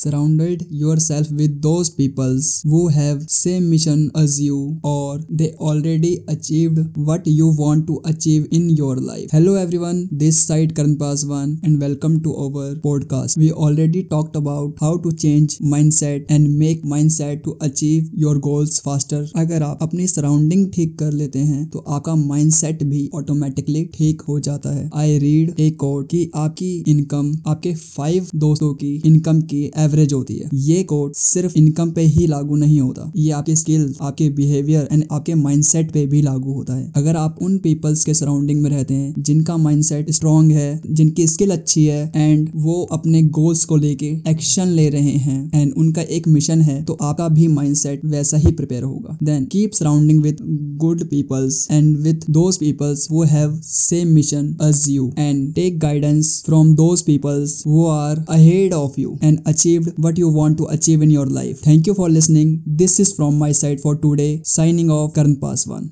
surrounded yourself with those peoples who have same mission as you or they already achieved what you want to achieve in your life hello everyone this side Karan Paswan and welcome to our podcast we already talked about how to change mindset and make mindset to achieve your goals faster अगर आप अपनी surrounding ठीक कर लेते हैं तो आपका mindset भी ऑटोमेटिकली ठीक हो जाता है आई रीड एक कोड कि आपकी इनकम आपके फाइव दोस्तों की इनकम की एवरेज होती है। ये कोड सिर्फ़ इनकम पे ही लागू नहीं होता। ये आपके स्किल्स आपके बिहेवियर एंड आपके माइंडसेट पे भी लागू होता है। अगर आप उन पीपल्स के सराउंडिंग में रहते हैं, जिनका माइंडसेट स्ट्रांग है, जिनकी स्किल अच्छी है एंड वो अपने गोल्स को लेके एक्शन ले रहे हैं एंड उनका एक मिशन है तो आपका भी माइंडसेट वैसा ही प्रिपेयर होगा। Then keep surrounding with good peoples and with those peoples who have same mission as you and take guidance from those peoples who are ahead of you and achieved what you want to achieve in your life. Thank you for listening. This is from my side for today. Signing off karan paswan